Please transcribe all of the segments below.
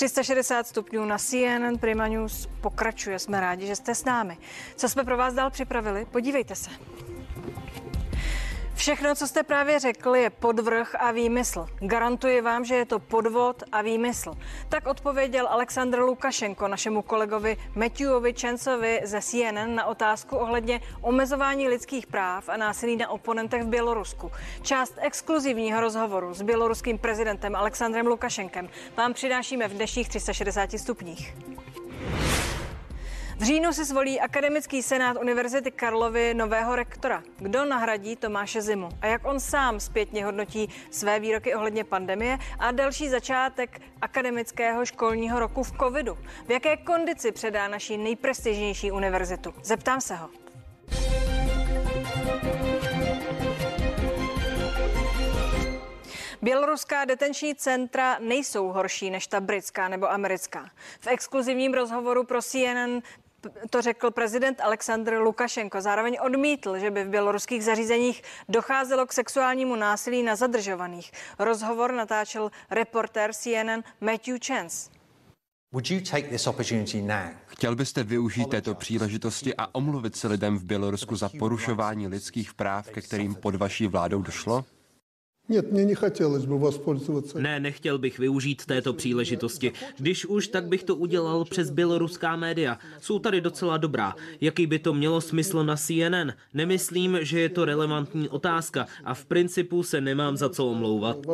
360 stupňů na CNN Prima News pokračuje. Jsme rádi, že jste s námi. Co jsme pro vás dál připravili? Podívejte se. Všechno, co jste právě řekl, je podvrh a výmysl. Garantuji vám, že je to podvod a výmysl. Tak odpověděl Aleksandr Lukašenko našemu kolegovi Matthewovi Čencovi ze CNN na otázku ohledně omezování lidských práv a násilí na oponentech v Bělorusku. Část exkluzivního rozhovoru s běloruským prezidentem Alexandrem Lukašenkem vám přinášíme v dnešních 360 stupních. V říjnu si zvolí Akademický senát Univerzity Karlovy nového rektora. Kdo nahradí Tomáše Zimu a jak on sám zpětně hodnotí své výroky ohledně pandemie a další začátek akademického školního roku v covidu. V jaké kondici předá naší nejprestižnější univerzitu? Zeptám se ho. Běloruská detenční centra nejsou horší než ta britská nebo americká. V exkluzivním rozhovoru pro CNN to řekl prezident Aleksandr Lukašenko. Zároveň odmítl, že by v běloruských zařízeních docházelo k sexuálnímu násilí na zadržovaných. Rozhovor natáčel reportér CNN Matthew Chance. Chtěl byste využít této příležitosti a omluvit se lidem v Bělorusku za porušování lidských práv, ke kterým pod vaší vládou došlo? Ne, nechtěl bych využít této příležitosti. Když už, tak bych to udělal přes běloruská média. Jsou tady docela dobrá. Jaký by to mělo smysl na CNN? Nemyslím, že je to relevantní otázka a v principu se nemám za co omlouvat.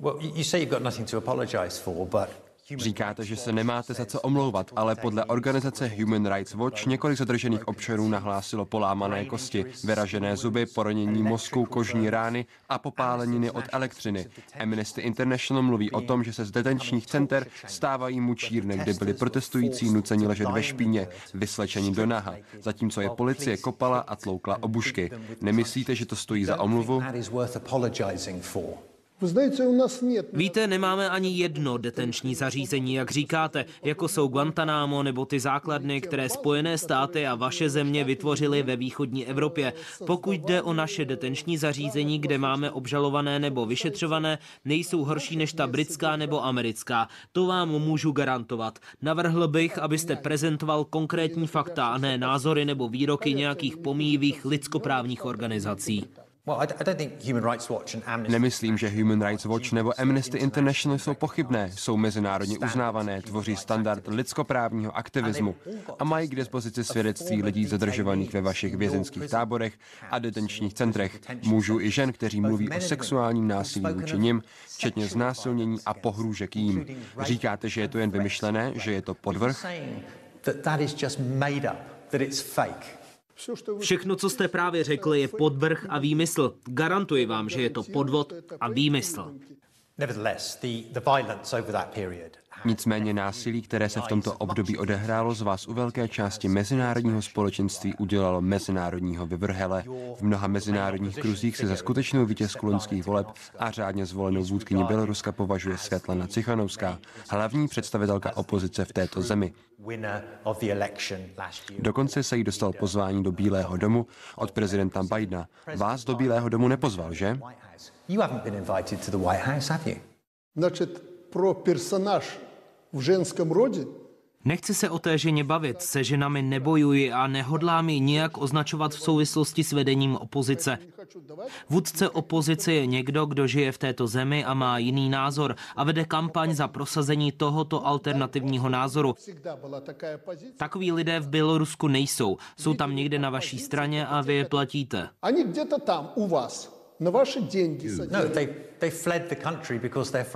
Well, you say you've got nothing to apologize for, but Říkáte, že se nemáte za co omlouvat, ale podle organizace Human Rights Watch několik zadržených občanů nahlásilo polámané kosti, vyražené zuby, poronění mozku, kožní rány a popáleniny od elektřiny. Amnesty International mluví o tom, že se z detenčních center stávají mučírny, kde byli protestující nuceni ležet ve špíně, vyslečeni do naha, zatímco je policie kopala a tloukla obušky. Nemyslíte, že to stojí za omluvu? Víte, nemáme ani jedno detenční zařízení, jak říkáte, jako jsou Guantanamo nebo ty základny, které Spojené státy a vaše země vytvořily ve východní Evropě. Pokud jde o naše detenční zařízení, kde máme obžalované nebo vyšetřované, nejsou horší než ta britská nebo americká. To vám můžu garantovat. Navrhl bych, abyste prezentoval konkrétní fakta a ne názory nebo výroky nějakých pomíjivých lidskoprávních organizací. Nemyslím, že Human Rights Watch nebo Amnesty International jsou pochybné, jsou mezinárodně uznávané, tvoří standard lidskoprávního aktivismu a mají k dispozici svědectví lidí zadržovaných ve vašich vězenských táborech a detenčních centrech, mužů i žen, kteří mluví o sexuálním násilí vůči nim, včetně znásilnění a pohrůžek jím. Říkáte, že je to jen vymyšlené, že je to podvrh? Všechno, co jste právě řekli, je podvrh a výmysl. Garantuji vám, že je to podvod a výmysl. Nicméně násilí, které se v tomto období odehrálo, z vás u velké části mezinárodního společenství udělalo mezinárodního vyvrhele. V mnoha mezinárodních kruzích se za skutečnou vítězku loňských voleb a řádně zvolenou vůdkyni Běloruska považuje Svetlana Cichanovská, hlavní představitelka opozice v této zemi. Dokonce se jí dostal pozvání do Bílého domu od prezidenta Bidena. Vás do Bílého domu nepozval, že? Значит, про персонаж v ženském rodě. Nechci se o té ženě bavit, se ženami nebojuji a nehodlám ji nijak označovat v souvislosti s vedením opozice. Vůdce opozice je někdo, kdo žije v této zemi a má jiný názor a vede kampaň za prosazení tohoto alternativního názoru. Takoví lidé v Bělorusku nejsou. Jsou tam někde na vaší straně a vy je platíte. Ani kde tam u vás na vaše деньги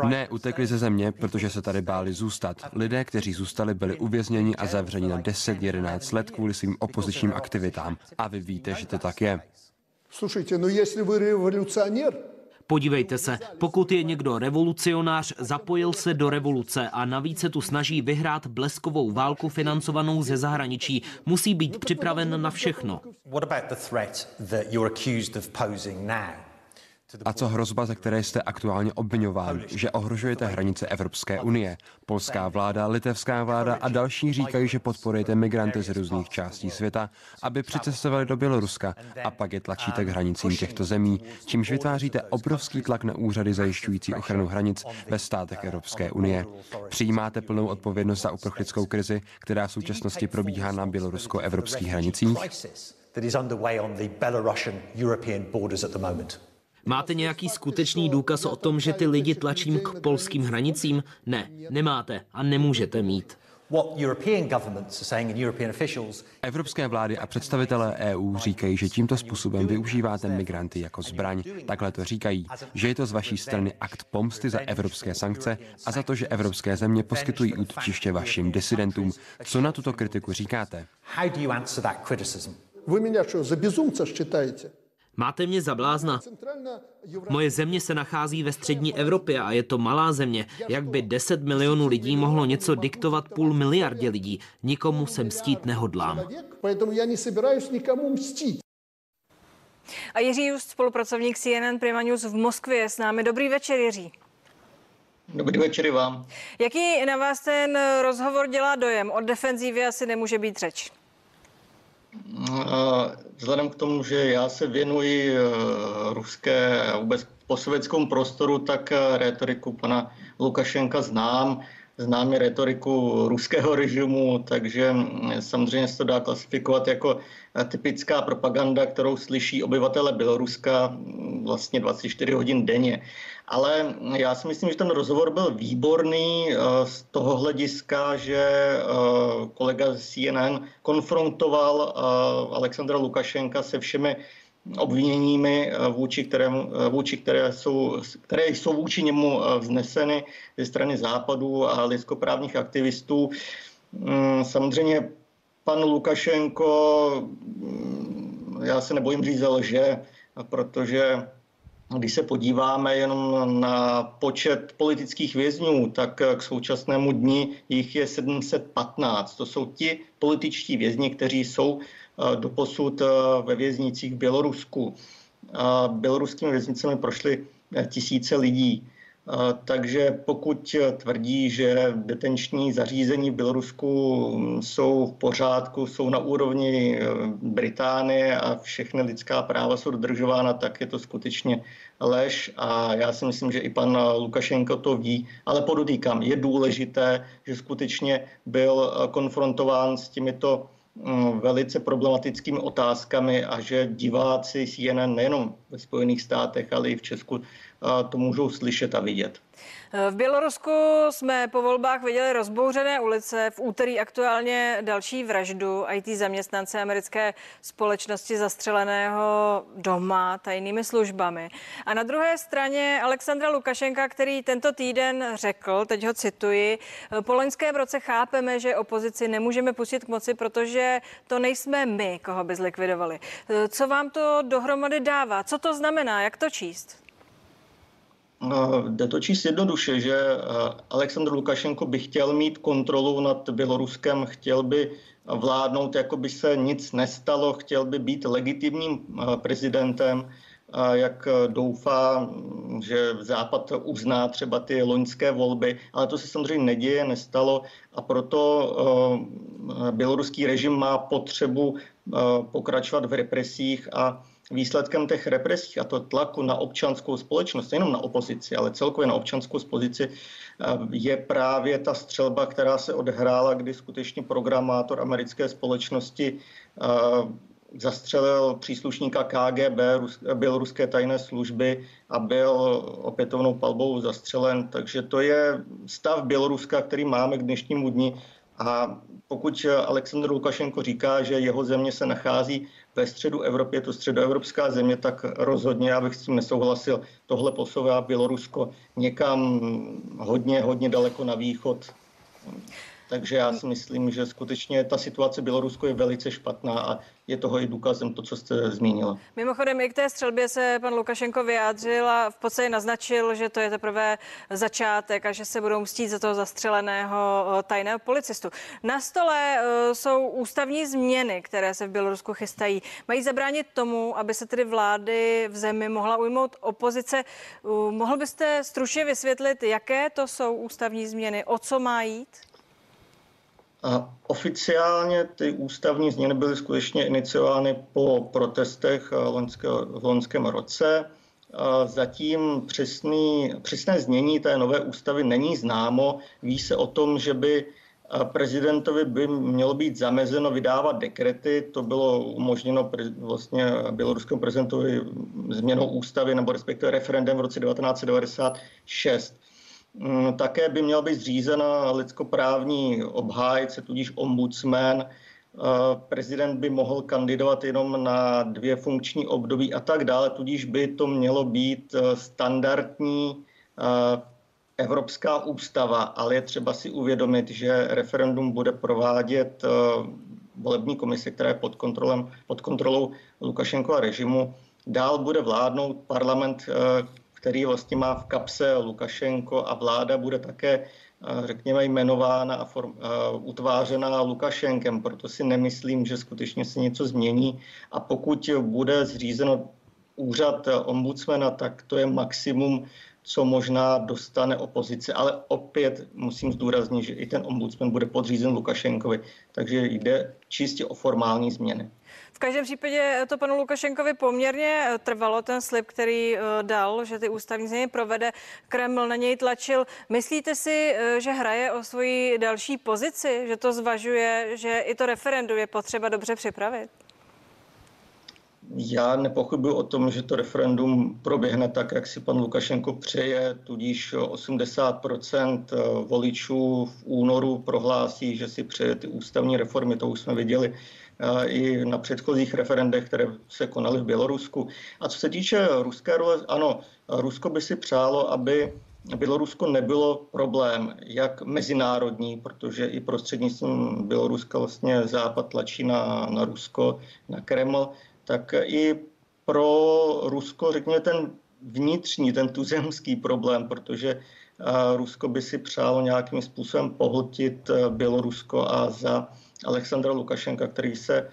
Ne, utekli ze země, protože se tady báli zůstat. Lidé, kteří zůstali, byli uvězněni a zavřeni na 10-11 let kvůli svým opozičním aktivitám. A vy víte, že to tak je. Слушайте, no jestli vy revolucionér, Podívejte se, pokud je někdo revolucionář, zapojil se do revoluce a navíc se tu snaží vyhrát bleskovou válku financovanou ze zahraničí, musí být připraven na všechno. A co hrozba, ze které jste aktuálně obvinován, že ohrožujete hranice Evropské unie? Polská vláda, litevská vláda a další říkají, že podporujete migranty z různých částí světa, aby přicestovali do Běloruska a pak je tlačíte k hranicím těchto zemí, čímž vytváříte obrovský tlak na úřady zajišťující ochranu hranic ve státech Evropské unie. Přijímáte plnou odpovědnost za uprchlickou krizi, která v současnosti probíhá na bělorusko-evropských hranicích? Máte nějaký skutečný důkaz o tom, že ty lidi tlačím k polským hranicím? Ne, nemáte a nemůžete mít. Evropské vlády a představitelé EU říkají, že tímto způsobem využíváte migranty jako zbraň. Takhle to říkají, že je to z vaší strany akt pomsty za evropské sankce a za to, že evropské země poskytují útočiště vašim disidentům. Co na tuto kritiku říkáte? Vy mě jako za bezumce štětajte. Máte mě za blázna? Moje země se nachází ve střední Evropě a je to malá země. Jak by 10 milionů lidí mohlo něco diktovat půl miliardě lidí? Nikomu se mstít nehodlám. A Jiří Just, spolupracovník CNN Prima News v Moskvě je s námi. Dobrý večer, Jiří. Dobrý večer vám. Jaký na vás ten rozhovor dělá dojem? O defenzívě asi nemůže být řeč. Vzhledem k tomu, že já se věnuji eh, ruské a vůbec sovětskému prostoru, tak eh, retoriku pana Lukašenka znám. Znám i retoriku ruského režimu, takže mm, samozřejmě se to dá klasifikovat jako eh, typická propaganda, kterou slyší obyvatele Běloruska mm, vlastně 24 hodin denně. Ale já si myslím, že ten rozhovor byl výborný eh, z toho hlediska, že eh, kolega z CNN konfrontoval Alexandra Lukašenka se všemi obviněními, vůči, kterému, vůči které, jsou, které jsou vůči němu vzneseny ze strany západu a lidskoprávních aktivistů. Mm, samozřejmě pan Lukašenko, mm, já se nebojím říct, že protože když se podíváme jenom na počet politických vězňů, tak k současnému dni jich je 715. To jsou ti političtí vězni, kteří jsou eh, doposud eh, ve věznicích v Bělorusku. Běloruskými věznicemi prošly eh, tisíce lidí. Takže pokud tvrdí, že detenční zařízení v Bělorusku mm, jsou v pořádku, jsou na úrovni e, Británie a všechny lidská práva jsou dodržována, tak je to skutečně lež. A já si myslím, že i pan Lukašenko to ví, ale podotýkám, je důležité, že skutečně byl konfrontován s těmito mm, velice problematickými otázkami a že diváci CNN nejenom ve Spojených státech, ale i v Česku to můžou slyšet a vidět. V Bělorusku jsme po volbách viděli rozbouřené ulice, v úterý aktuálně další vraždu IT zaměstnance americké společnosti zastřeleného doma tajnými službami. A na druhé straně Alexandra Lukašenka, který tento týden řekl, teď ho cituji, po loňském roce chápeme, že opozici nemůžeme pustit k moci, protože to nejsme my, koho by zlikvidovali. Co vám to dohromady dává? Co to znamená? Jak to číst? Jde to číst jednoduše, že eh, Aleksandr Lukašenko by chtěl mít kontrolu nad Běloruskem, chtěl by vládnout, jako by se nic nestalo, chtěl by být legitimním eh, prezidentem, jak doufá, že Západ uzná třeba ty loňské volby, ale to se samozřejmě neděje, nestalo. A proto eh, běloruský režim má potřebu pokračovat v represích a výsledkem těch represí a to tlaku na občanskou společnost, nejenom na opozici, ale celkově na občanskou společnost, je právě ta střelba, která se odehrála, kdy skutečně programátor americké společnosti zastřelil příslušníka KGB, běloruské tajné služby a byl opětovnou palbou zastřelen. Takže to je stav Běloruska, který máme k dnešnímu dni. A pokud Aleksandr Lukašenko říká, že jeho země se nachází ve středu Evropy, je to středoevropská země, tak rozhodně já bych s tím nesouhlasil. Tohle posouvá Bělorusko někam hodně, hodně daleko na východ. Takže já si myslím, že skutečně ta situace v Bělorusku je velice špatná a je toho i důkazem to, co jste zmínila. Mimochodem i k té střelbě se pan Lukašenko vyjádřil a v podstatě naznačil, že to je teprve začátek a že se budou mstít za toho zastřeleného eh, tajného policistu. Na stole eh, jsou ústavní změny, které se v Bělorusku chystají. Mají zabránit tomu, aby se tedy vlády v zemi mohla ujmout opozice. Mohl byste stručně vysvětlit, jaké to jsou ústavní změny, o co má jít? A oficiálně ty ústavní změny byly skutečně iniciovány po protestech eh, v loňském roce. Zatím přesný, přesné znění té nové ústavy není známo. Ví se o tom, že by eh, prezidentovi by mělo být zamezeno vydávat dekrety. To bylo umožněno vlastně běloruskému prezidentovi změnou ústavy nebo respektive referendem v roce 1996. Mm, také by měla být zřízena lidskoprávní obhájce, tudíž ombudsman. Eh, prezident by mohl kandidovat jenom na dvě funkční období a tak dále, tudíž by to mělo být eh, standardní eh, Evropská ústava, ale je třeba si uvědomit, že referendum bude provádět volební komise, která je pod, kontrolem, pod kontrolou Lukašenkova režimu. Dál bude vládnout parlament, který vlastně má v kapse Lukašenko a vláda bude také, eh, řekněme, jmenována a form, uh, utvářena Lukašenkem. Proto si nemyslím, že skutečně se něco změní. A pokud bude zřízeno úřad ombudsmana, tak to je maximum, co možná dostane opozice. Ale opět musím zdůraznit, že i ten ombudsman bude podřízen Lukašenkovi. Takže jde čistě o formální změny. V každém případě to panu Lukašenkovi poměrně eh, trvalo, ten slib, který eh, dal, že ty ústavní změny provede. Kreml na něj tlačil. Myslíte si, eh, že hraje o svoji další pozici, že to zvažuje, že i to referendum je potřeba dobře připravit? Já nepochybuji o tom, že to referendum proběhne tak, jak si pan Lukašenko přeje, tudíž 80% voličů v únoru prohlásí, že si přeje ty ústavní reformy, to už jsme viděli i na předchozích referendech, které se konaly v Bělorusku. A co se týče ruské role, ano, Rusko by si přálo, aby Bělorusko nebylo problém, jak mezinárodní, protože i prostřednictvím Běloruska vlastně Západ tlačí na, na Rusko, na Kreml, tak i pro Rusko, řekněme, ten vnitřní, ten tuzemský problém, protože Rusko by si přálo nějakým způsobem pohltit Bělorusko a za Alexandra Lukašenka, který se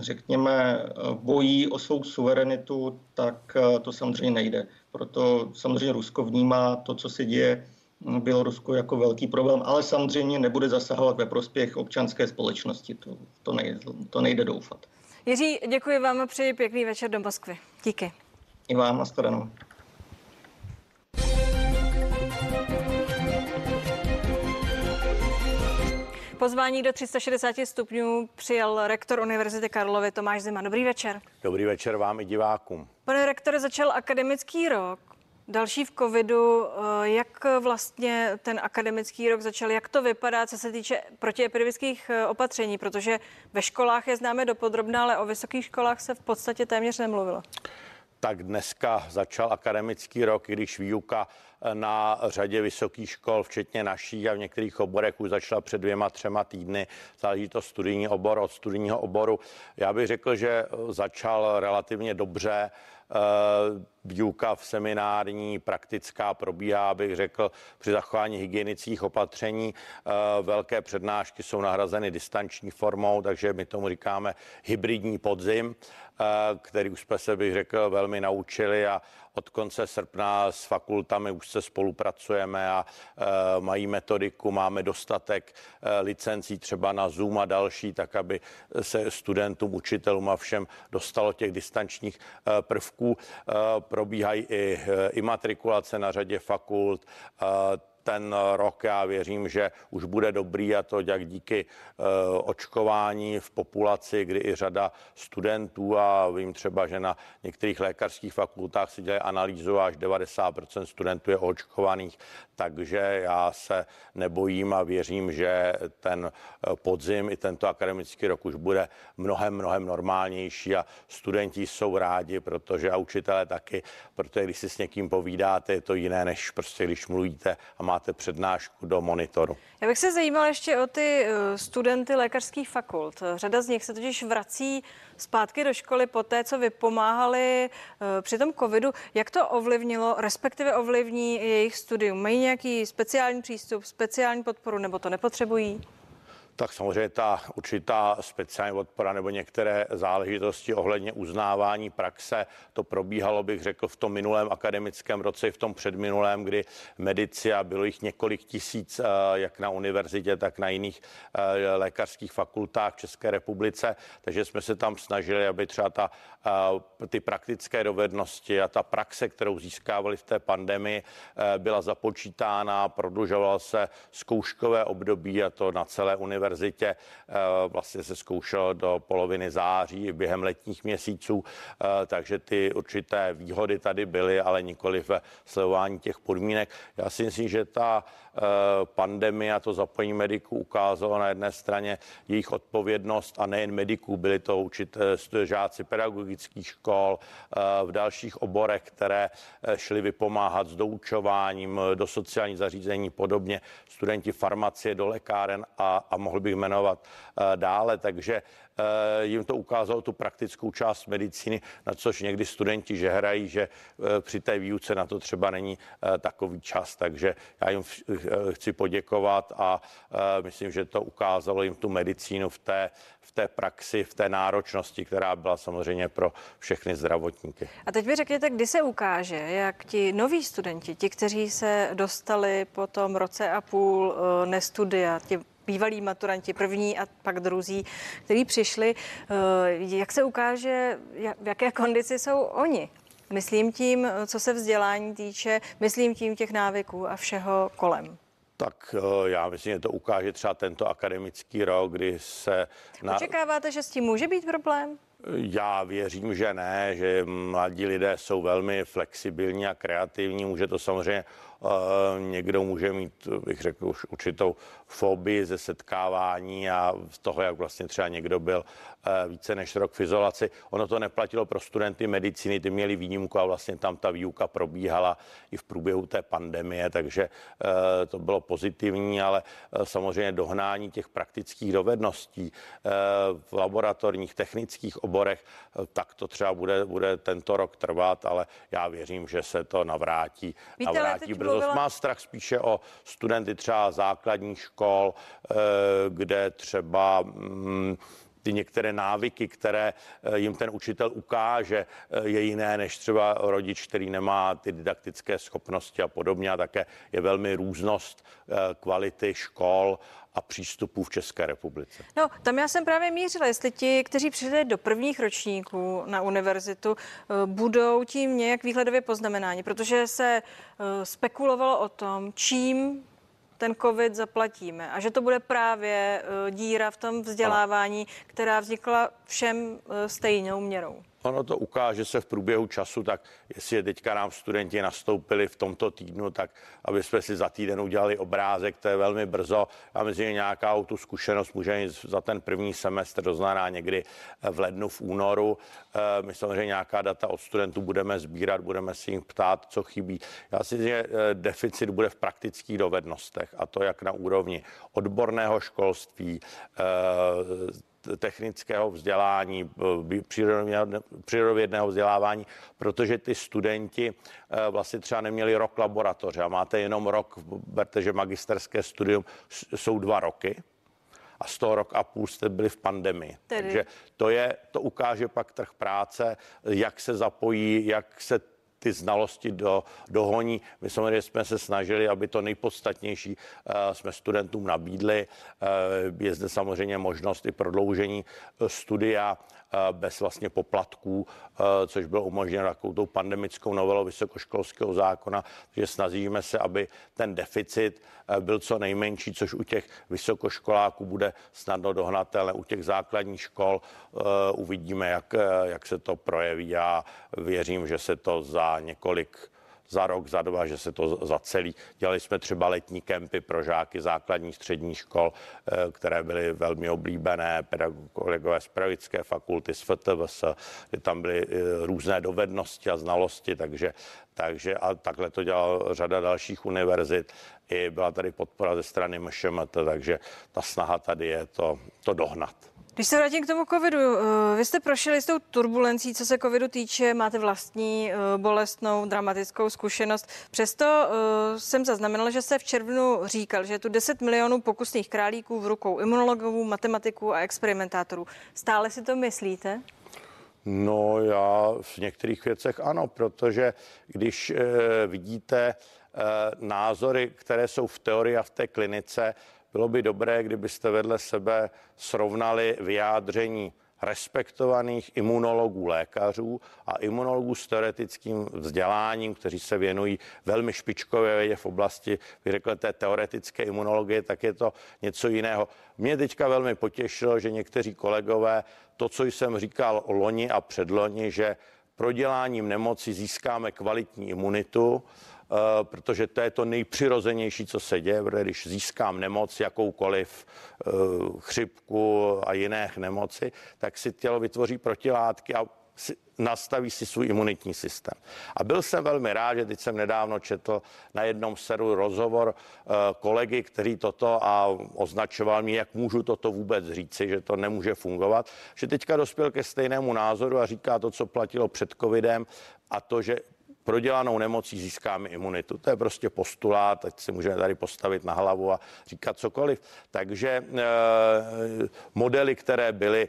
řekněme, bojí o svou suverenitu, tak to samozřejmě nejde. Proto samozřejmě Rusko vnímá to, co se děje v Bělorusku jako velký problém, ale samozřejmě nebude zasahovat ve prospěch občanské společnosti. To, to, nejde, to nejde doufat. Jiří, děkuji vám a přeji pěkný večer do Moskvy. Díky. I vám, nashledanou. Pozvání do 360 stupňů přijal rektor Univerzity Karlovy Tomáš Zima. Dobrý večer. Dobrý večer vám i divákům. Pane rektore, začal akademický rok. Další v covidu, eh, jak vlastně ten akademický rok začal, jak to vypadá, co se týče protiepidemických eh, opatření, protože ve školách je známe dopodrobná, ale o vysokých školách se v podstatě téměř nemluvilo. Tak dneska začal akademický rok, i když výuka na řadě vysokých škol, včetně naší a v některých oborech už začala před dvěma, třema týdny. Záleží to studijní obor od studijního oboru. Já bych řekl, že začal relativně dobře. Eh, výuka v seminární, praktická probíhá, bych řekl, při zachování hygienických opatření. Eh, velké přednášky jsou nahrazeny distanční formou, takže my tomu říkáme hybridní podzim, eh, který už jsme se, bych řekl, velmi naučili a od konce srpna s fakultami už se spolupracujeme a mají metodiku, máme dostatek licencí třeba na Zoom a další, tak aby se studentům, učitelům a všem dostalo těch distančních prvků prvků. Eh, probíhají i eh, imatrikulace na řadě fakult eh, ten rok já věřím, že už bude dobrý a to jak díky očkování v populaci, kdy i řada studentů a vím třeba, že na některých lékařských fakultách si dělají analýzu až 90% studentů je očkovaných, takže já se nebojím a věřím, že ten eh, podzim i tento akademický rok už bude mnohem, mnohem normálnější a studenti jsou rádi, protože a učitelé taky, protože když si s někým povídáte, je to jiné, než prostě když mluvíte a máte máte přednášku do monitoru. Já bych se zajímal ještě o ty studenty lékařských fakult. Řada z nich se totiž vrací zpátky do školy po té, co vypomáhali při tom covidu. Jak to ovlivnilo, respektive ovlivní jejich studium? Mají nějaký speciální přístup, speciální podporu nebo to nepotřebují? Tak samozřejmě ta určitá speciální podpora nebo některé záležitosti ohledně uznávání praxe, to probíhalo, bych řekl, v tom minulém akademickém roce i v tom předminulém, kdy medici a bylo jich několik tisíc, eh, jak na univerzitě, tak na jiných eh, lékařských fakultách v České republice, takže jsme se tam snažili, aby třeba ta, eh, ty praktické dovednosti a ta praxe, kterou získávali v té pandemii, byla započítána, prodlužovala se zkouškové období a to na celé univerzitě univerzitě. Eh, vlastně se zkoušelo do poloviny září během letních měsíců, eh, takže ty určité výhody tady byly, ale nikoli ve sledování těch podmínek. Já si myslím, že ta pandemie a to zapojení mediků ukázalo na jedné straně jejich odpovědnost a nejen mediků, byli to určité žáci pedagogických škol v dalších oborech, které šli vypomáhat s doučováním do sociální zařízení podobně, studenti farmacie do lékáren a, a mohl bych jmenovat eh, dále, takže eh, jim to ukázalo tu praktickou část medicíny, na což někdy studenti že hrají, že eh, při té výuce na to třeba není takový čas, takže já jim chci poděkovat a myslím, že to ukázalo jim tu medicínu v té, v té praxi, v té náročnosti, která byla samozřejmě pro všechny zdravotníky. A teď mi řekněte, kdy se ukáže, jak ti noví studenti, ti, kteří se dostali po tom roce a půl nestudia, ti bývalí maturanti, první a pak druzí, kteří přišli, eh, jak se ukáže, v jaké kondici jsou oni. Myslím tím, co se vzdělání týče, myslím tím těch návyků a všeho kolem. Tak eh, já myslím, že to ukáže třeba tento akademický rok, kdy se... Na... Očekáváte, že s tím může být problém? Já věřím, že ne, že mladí lidé jsou velmi flexibilní a kreativní. Může to samozřejmě někdo může mít, bych řekl, už určitou fobii ze setkávání a z toho, jak vlastně třeba někdo byl eh, více než rok v izolaci. Ono to neplatilo pro studenty medicíny, ty měli výjimku a vlastně tam ta výuka probíhala i v průběhu té pandemie, takže eh, to bylo pozitivní, ale eh, samozřejmě dohnání těch praktických dovedností v laboratorních technických oborech, tak to třeba bude, bude tento rok trvat, ale já věřím, že se to navrátí, Víte, navrátí brzo. Mluvila... Má strach spíše o studenty třeba základních škol, eh, kde třeba mm, ty některé návyky, které eh, jim ten učitel ukáže, eh, je jiné než třeba rodič, který nemá ty didaktické schopnosti a podobně. A také je velmi různost kvality škol a přístupů v České republice. No, tam já jsem právě mířila, jestli ti, kteří přišli do prvních ročníků na univerzitu, budou tím nějak výhledově poznamenáni, protože se spekulovalo o tom, čím ten covid zaplatíme a že to bude právě eh, díra v tom vzdělávání, která vznikla všem stejnou měrou. Ono to ukáže se v průběhu času, tak jestli je teďka nám studenti nastoupili v tomto týdnu, tak aby jsme si za týden udělali obrázek, to je velmi brzo. Já myslím, že nějaká tu zkušenost může za ten první semestr, to znamená někdy v lednu, v únoru. Eh, my samozřejmě nějaká data od studentů budeme sbírat, budeme si jim ptát, co chybí. Já si myslím, že eh, deficit bude v praktických dovednostech a to jak na úrovni odborného školství, eh, technického vzdělání, přírodovědného vzdělávání, protože ty studenti eh, vlastně třeba neměli rok laboratoře a máte jenom rok, berte, že magisterské studium jsou dva roky, a z toho rok a půl jste byli v pandemii. Tedy. Takže to, je, to ukáže pak trh práce, jak se zapojí, jak se ty znalosti do, dohoní. My samozřejmě jsme se snažili, aby to nejpodstatnější uh, jsme studentům nabídli. Uh, je zde samozřejmě možnost i prodloužení uh, studia bez vlastně poplatků, což bylo umožněno takovou tou pandemickou novelou vysokoškolského zákona, že snažíme se, aby ten deficit byl co nejmenší, což u těch vysokoškoláků bude snadno dohnatelné. U těch základních škol uvidíme, jak, jak se to projeví a věřím, že se to za několik za rok, za dva, že se to zacelí. Dělali jsme třeba letní kempy pro žáky základních středních škol, eh, které byly velmi oblíbené, pedagogové z pedagogické fakulty, z FTVS, kde tam byly eh, různé dovednosti a znalosti, takže, takže a takhle to dělala řada dalších univerzit. I byla tady podpora ze strany MŠMT, takže ta snaha tady je to, to dohnat. Když se vrátím k tomu covidu, eh, vy jste prošli s tou turbulencí, co se covidu týče, máte vlastní eh, bolestnou, dramatickou zkušenost. Přesto eh, jsem zaznamenala, že se v červnu říkal, že je tu 10 milionů pokusných králíků v rukou imunologů, matematiků a experimentátorů. Stále si to myslíte? No já v některých věcech ano, protože když vidíte názory, které jsou v teorii a v té klinice, bylo by dobré, kdybyste vedle sebe srovnali vyjádření respektovaných imunologů, lékařů a imunologů s teoretickým vzděláním, kteří se věnují velmi špičkové vědě v oblasti, vy řekl, té teoretické imunologie, tak je to něco jiného. Mě teďka velmi potěšilo, že někteří kolegové to, co jsem říkal o loni a předloni, že proděláním nemoci získáme kvalitní imunitu, protože to je to nejpřirozenější, co se děje, protože když získám nemoc, jakoukoliv eh, chřipku a jiné nemoci, tak si tělo vytvoří protilátky a nastaví si svůj imunitní systém. A byl jsem velmi rád, že teď jsem nedávno četl na jednom seru rozhovor eh, kolegy, který toto a označoval mě, jak můžu toto vůbec říci, že to nemůže fungovat, že teďka dospěl ke stejnému názoru a říká to, co platilo před covidem a to, že prodělanou nemocí získáme imunitu. To je prostě postulát, ať si můžeme tady postavit na hlavu a říkat cokoliv. Takže e, modely, které byly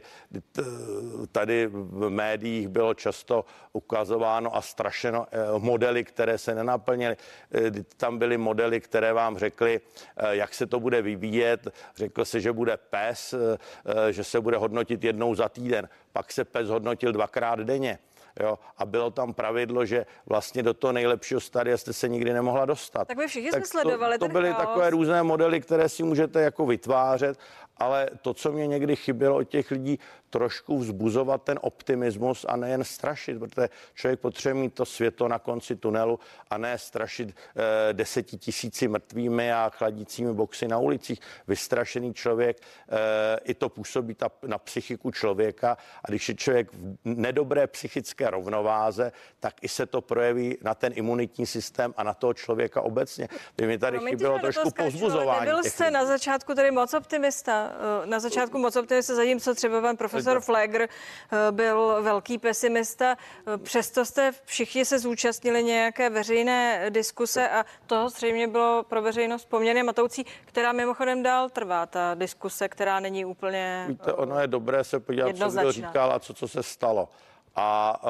tady v médiích, bylo často ukazováno a strašeno e, modely, které se nenaplnily. E, tam byly modely, které vám řekly, e, jak se to bude vyvíjet. Řekl se, že bude PES, e, že se bude hodnotit jednou za týden. Pak se PES hodnotil dvakrát denně jo, a bylo tam pravidlo, že vlastně do toho nejlepšího stadia jste se nikdy nemohla dostat. Tak my všichni tak jsme sledovali to, to byly chaos. takové různé modely, které si můžete jako vytvářet ale to, co mě někdy chybělo od těch lidí, trošku vzbuzovat ten optimismus a nejen strašit, protože člověk potřebuje mít to světlo na konci tunelu a ne strašit eh, desetitisíci mrtvými a chladícími boxy na ulicích. Vystrašený člověk, eh, i to působí ta, na psychiku člověka a když je člověk v nedobré psychické rovnováze, tak i se to projeví na ten imunitní systém a na toho člověka obecně. By mi tady Promiňte, chybělo trošku povzbuzování. Nebyl jste na začátku tady moc optimista? Eh, na začátku moc optimista, zatímco třeba pan profesor Flegr eh, byl velký pesimista. Eh, přesto jste všichni se zúčastnili nějaké veřejné diskuse a toho zřejmě bylo pro veřejnost poměrně matoucí, která mimochodem dál trvá, ta diskuse, která není úplně Víte, ono je dobré se podívat, co kdo říkal a co, co se stalo. A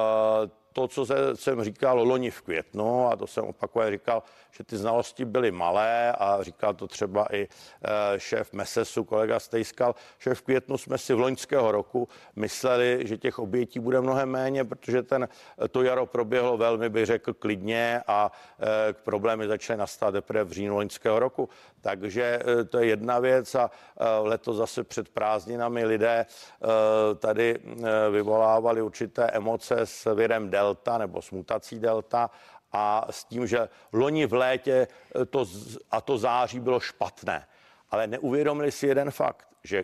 to, co jsem říkal loni v květnu, a to jsem opakovaně říkal, že ty znalosti byly malé a říkal to třeba i eh, šéf Mesesu, kolega Stejskal, že v květnu jsme si v loňského roku mysleli, že těch obětí bude mnohem méně, protože ten, to jaro proběhlo velmi, bych řekl, klidně a eh, problémy začaly nastat teprve v říjnu loňského roku. Takže eh, to je jedna věc a letos zase před prázdninami lidé tady vyvolávali určité emoce s virem delta nebo s mutací delta a s tím, že loni v létě eh, to, a to září bylo špatné. Ale neuvědomili si jeden fakt, že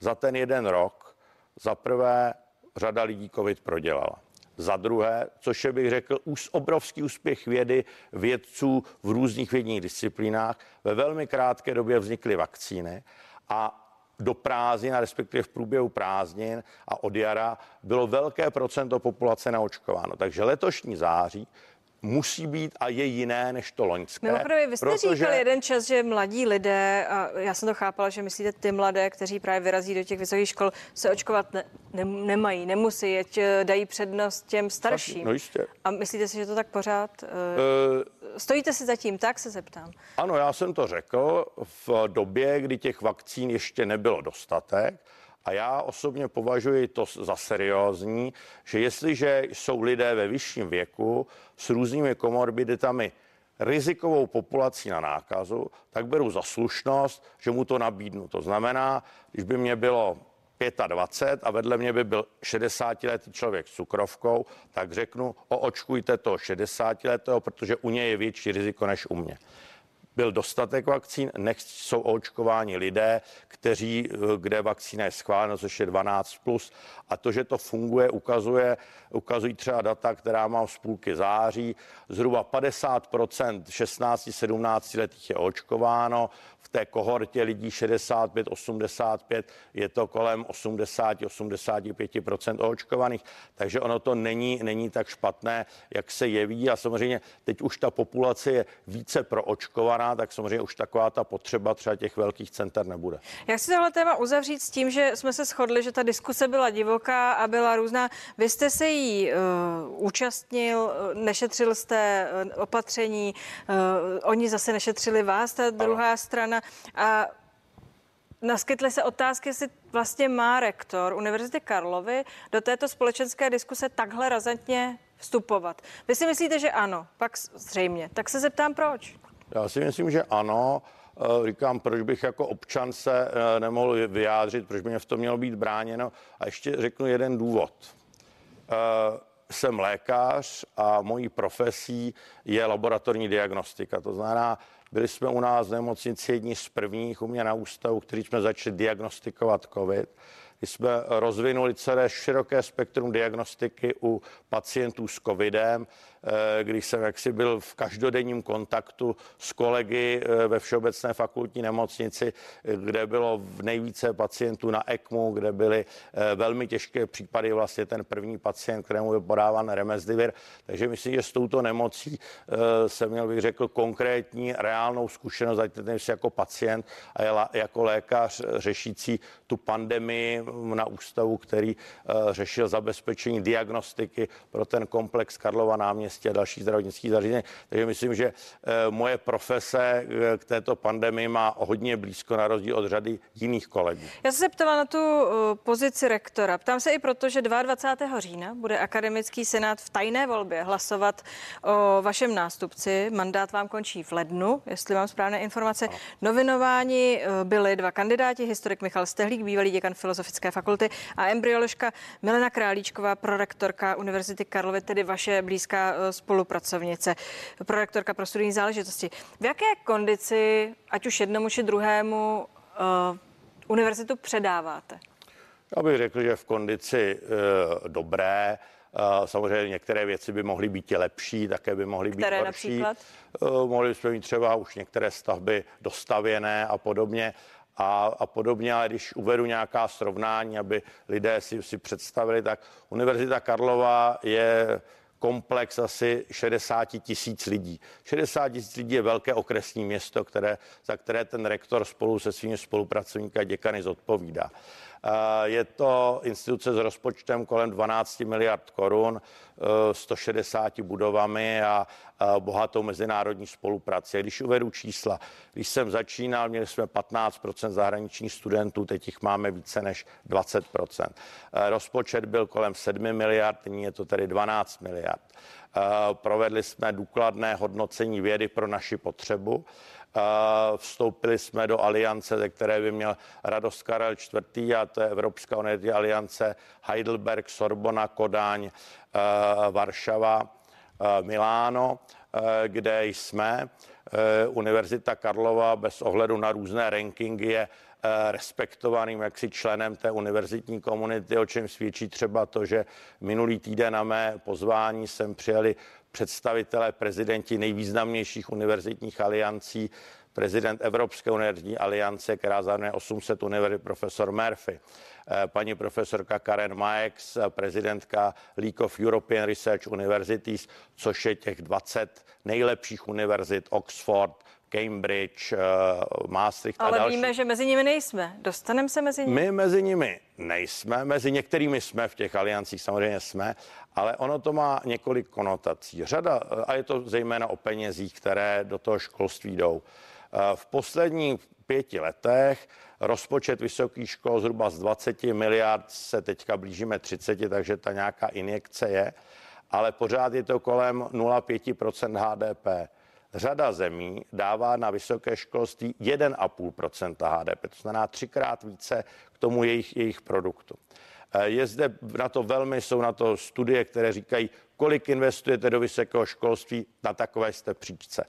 za ten jeden rok za prvé řada lidí covid prodělala. Za druhé, což je bych řekl už obrovský úspěch vědy, vědců v různých vědních disciplínách, ve velmi krátké době vznikly vakcíny a do prázdnin, respektive v průběhu prázdnin a od jara bylo velké procento populace naočkováno. Takže letošní září musí být a je jiné než to loňské. Mimochodem, vy jste protože... říkal jeden čas, že mladí lidé, a já jsem to chápala, že myslíte ty mladé, kteří právě vyrazí do těch vysokých škol, se očkovat ne, ne, nemají, nemusí, jeď eh, dají přednost těm starším. No jistě. A myslíte si, že to tak pořád? Uh... Stojíte si zatím, tak se zeptám. Ano, já jsem to řekl v době, kdy těch vakcín ještě nebylo dostatek. A já osobně považuji to za seriózní, že jestliže jsou lidé ve vyšším věku s různými komorbiditami rizikovou populací na nákazu, tak beru za slušnost, že mu to nabídnu. To znamená, když by mě bylo 25 a vedle mě by byl 60-letý člověk s cukrovkou, tak řeknu, oočkujte toho 60-letého, protože u něj je větší riziko než u mě byl dostatek vakcín, nech jsou očkováni lidé, kteří, kde vakcína je schválena, což je 12+. Plus. A to, že to funguje, ukazuje, ukazují třeba data, která mám z půlky září. Zhruba 50% 16-17 letých je očkováno, v té kohortě lidí 65-85 je to kolem 80-85% očkovaných, takže ono to není, není tak špatné, jak se jeví a samozřejmě teď už ta populace je více proočkovaná, tak samozřejmě už taková ta potřeba třeba těch velkých center nebude. Jak si tohle téma uzavřít s tím, že jsme se shodli, že ta diskuse byla divoká a byla různá. Vy jste se jí uh, účastnil, nešetřil jste uh, opatření, uh, oni zase nešetřili vás, ta druhá ano. strana. A Naskytly se otázky, jestli vlastně má rektor Univerzity Karlovy do této společenské diskuse takhle razantně vstupovat. Vy si myslíte, že ano, pak zřejmě. Tak se zeptám, proč? Já si myslím, že ano. Eh, říkám, proč bych jako občan se eh, nemohl vyjádřit, proč by mě v tom mělo být bráněno. A ještě řeknu jeden důvod. Eh, jsem lékař a mojí profesí je laboratorní diagnostika. To znamená, byli jsme u nás v nemocnici jedni z prvních u mě na ústavu, kteří jsme začali diagnostikovat COVID. My jsme rozvinuli celé široké spektrum diagnostiky u pacientů s covidem. Eh, když jsem jaksi byl v každodenním kontaktu s kolegy eh, ve Všeobecné fakultní nemocnici, eh, kde bylo v nejvíce pacientů na ECMU, kde byly velmi těžké případy, vlastně ten první pacient, kterému byl podáván remesdivir. Takže myslím, že s touto nemocí jsem měl, bych řekl, konkrétní, reálnou zkušenost, ať ten jako pacient a jako lékař řešící tu pandemii na ústavu, který řešil zabezpečení diagnostiky pro ten komplex Karlova náměstí náměstí a další zdravotnický zařízení. Takže myslím, že eh, moje profese eh, k této pandemii má hodně blízko na rozdíl od řady jiných kolegů. Já jsem se ptala na tu eh, pozici rektora. Ptám se i proto, že 22. října bude akademický senát v tajné volbě hlasovat o vašem nástupci. Mandát vám končí v lednu, jestli mám správné informace. Ano. Novinováni byli dva kandidáti, historik Michal Stehlík, bývalý děkan Filozofické fakulty a embryoložka Milena Králíčková, prorektorka Univerzity Karlovy, tedy vaše blízká spolupracovnice, prorektorka pro studijní záležitosti. V jaké kondici, ať už jednomu či druhému, uh, univerzitu předáváte? Já bych řekl, že v kondici uh, dobré. Uh, samozřejmě některé věci by mohly být lepší, také by mohly Které být horší. Například? Uh, mohli bychom mít třeba už některé stavby dostavěné a podobně. A, a podobně, ale když uvedu nějaká srovnání, aby lidé si, si představili, tak Univerzita Karlova je komplex asi 60 tisíc lidí. 60 tisíc lidí je velké okresní město, které, za které ten rektor spolu se svými spolupracovníky a děkany zodpovídá. Je to instituce s rozpočtem kolem 12 miliard korun, 160 e, budovami a bohatou mezinárodní spolupraci. Když uvedu čísla, když jsem začínal, měli jsme 15% zahraničních studentů, teď jich máme více než 20 e, Rozpočet byl kolem 7 miliard, nyní je to tedy 12 miliard. Provedli jsme důkladné hodnocení vědy pro naši potřebu. Vstoupili jsme do aliance, ze které by měl Radost Karel IV. a to je Evropská unie aliance Heidelberg, Sorbona, Kodáň, eh, Varšava, eh, Miláno, eh, kde jsme. Univerzita Karlova bez ohledu na různé rankingy je respektovaným jaksi členem té univerzitní komunity, o čem svědčí třeba to, že minulý týden na mé pozvání jsem přijeli představitelé, prezidenti nejvýznamnějších univerzitních aliancí, prezident Evropské univerzitní aliance, která zahrnuje 800 univerzit, profesor Murphy, eh, paní profesorka Karen Max, prezidentka League of European Research Universities, což je těch 20 nejlepších univerzit, Oxford, Cambridge, uh, Maastricht Ale a další. víme, že mezi nimi nejsme. Dostaneme se mezi nimi? My mezi nimi nejsme, mezi některými jsme, v těch aliancích samozřejmě jsme, ale ono to má několik konotací. Řada, eh, a je to zejména o penězích, které do toho školství jdou. Eh, v posledních pěti letech rozpočet vysokých škol zhruba z 20 miliard se teďka blížíme 30, takže ta nějaká injekce je, ale pořád je to kolem 0,5 HDP. Řada zemí dává na vysoké školství 1,5% HDP, to znamená třikrát více k tomu jejich, jejich produktu. Eh, je zde na to velmi, jsou na to studie, které říkají, kolik investujete do vysokého školství, na takové jste příčce.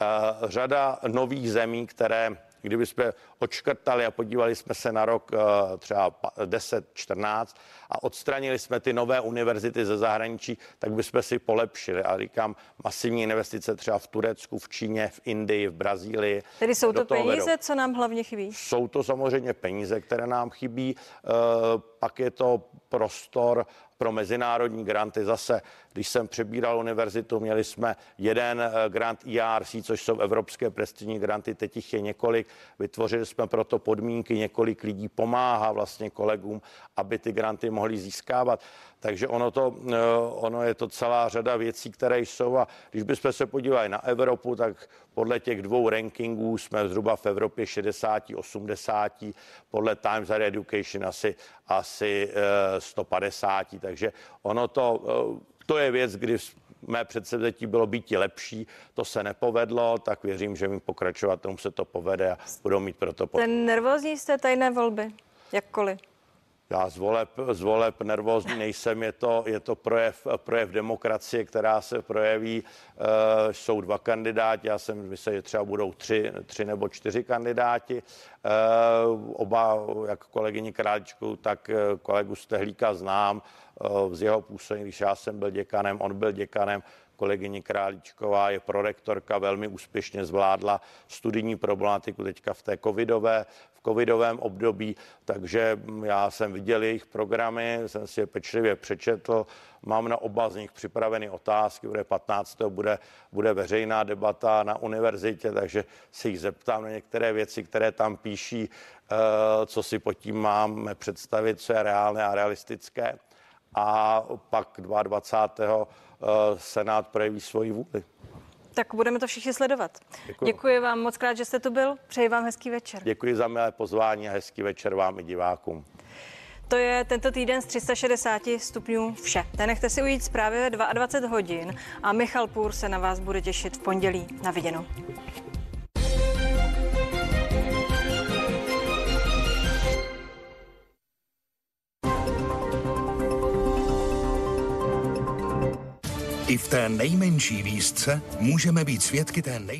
Eh, řada nových zemí, které kdyby jsme odškrtali a podívali jsme se na rok eh, třeba 10-14 a odstranili jsme ty nové univerzity ze zahraničí, tak bychom si polepšili. A říkám, masivní investice třeba v Turecku, v Číně, v Indii, v Brazílii. Tedy jsou to peníze, vedou. co nám hlavně chybí? Jsou to samozřejmě peníze, které nám chybí. Eh, pak je to prostor pro mezinárodní granty. Zase, když jsem přebíral univerzitu, měli jsme jeden eh, grant ERC, což jsou evropské prestižní granty, teď jich je několik. Vytvořili jsme proto podmínky, několik lidí pomáhá vlastně kolegům, aby ty granty mohli získávat. Takže ono, to, eh, ono je to celá řada věcí, které jsou a když bychom se podívali na Evropu, tak podle těch dvou rankingů jsme zhruba v Evropě 60, 80, podle Times Higher Education asi, asi 150, eh, takže ono to, eh, to je věc, kdy mé předsevzetí bylo být lepší, to se nepovedlo, tak věřím, že mi pokračovat tomu se to povede a budou mít proto podporu. Ten nervózní jste tajné volby, jakkoliv? Já z voleb, z voleb nervózní nejsem, je to, je to projev, projev demokracie, která se projeví. E, jsou dva kandidáti, já jsem myslel, že třeba budou tři, tři nebo čtyři kandidáti. E, oba, jak kolegyni Králičku, tak kolegu Stehlíka znám z jeho působení, když já jsem byl děkanem, on byl děkanem, kolegyně Králíčková je prorektorka, velmi úspěšně zvládla studijní problematiku teďka v té covidové, v covidovém období, takže já jsem viděl jejich programy, jsem si je pečlivě přečetl, mám na oba z nich připraveny otázky, bude 15. bude, bude veřejná debata na univerzitě, takže se jich zeptám na některé věci, které tam píší, eh, co si pod tím máme představit, co je reálné a realistické. A pak 22. Eh, Senát projeví svoji vůli. Tak budeme to všichni sledovat. Děkuji. Děkuji vám moc krát, že jste tu byl. Přeji vám hezký večer. Děkuji za milé pozvání a hezký večer vám i divákům. To je tento týden z 360 stupňů vše. Nenechte si ujít zprávy ve 22 hodin a Michal Půr se na vás bude těšit v pondělí. Na viděnou. I v té nejmenší výzce můžeme být svědky té nej...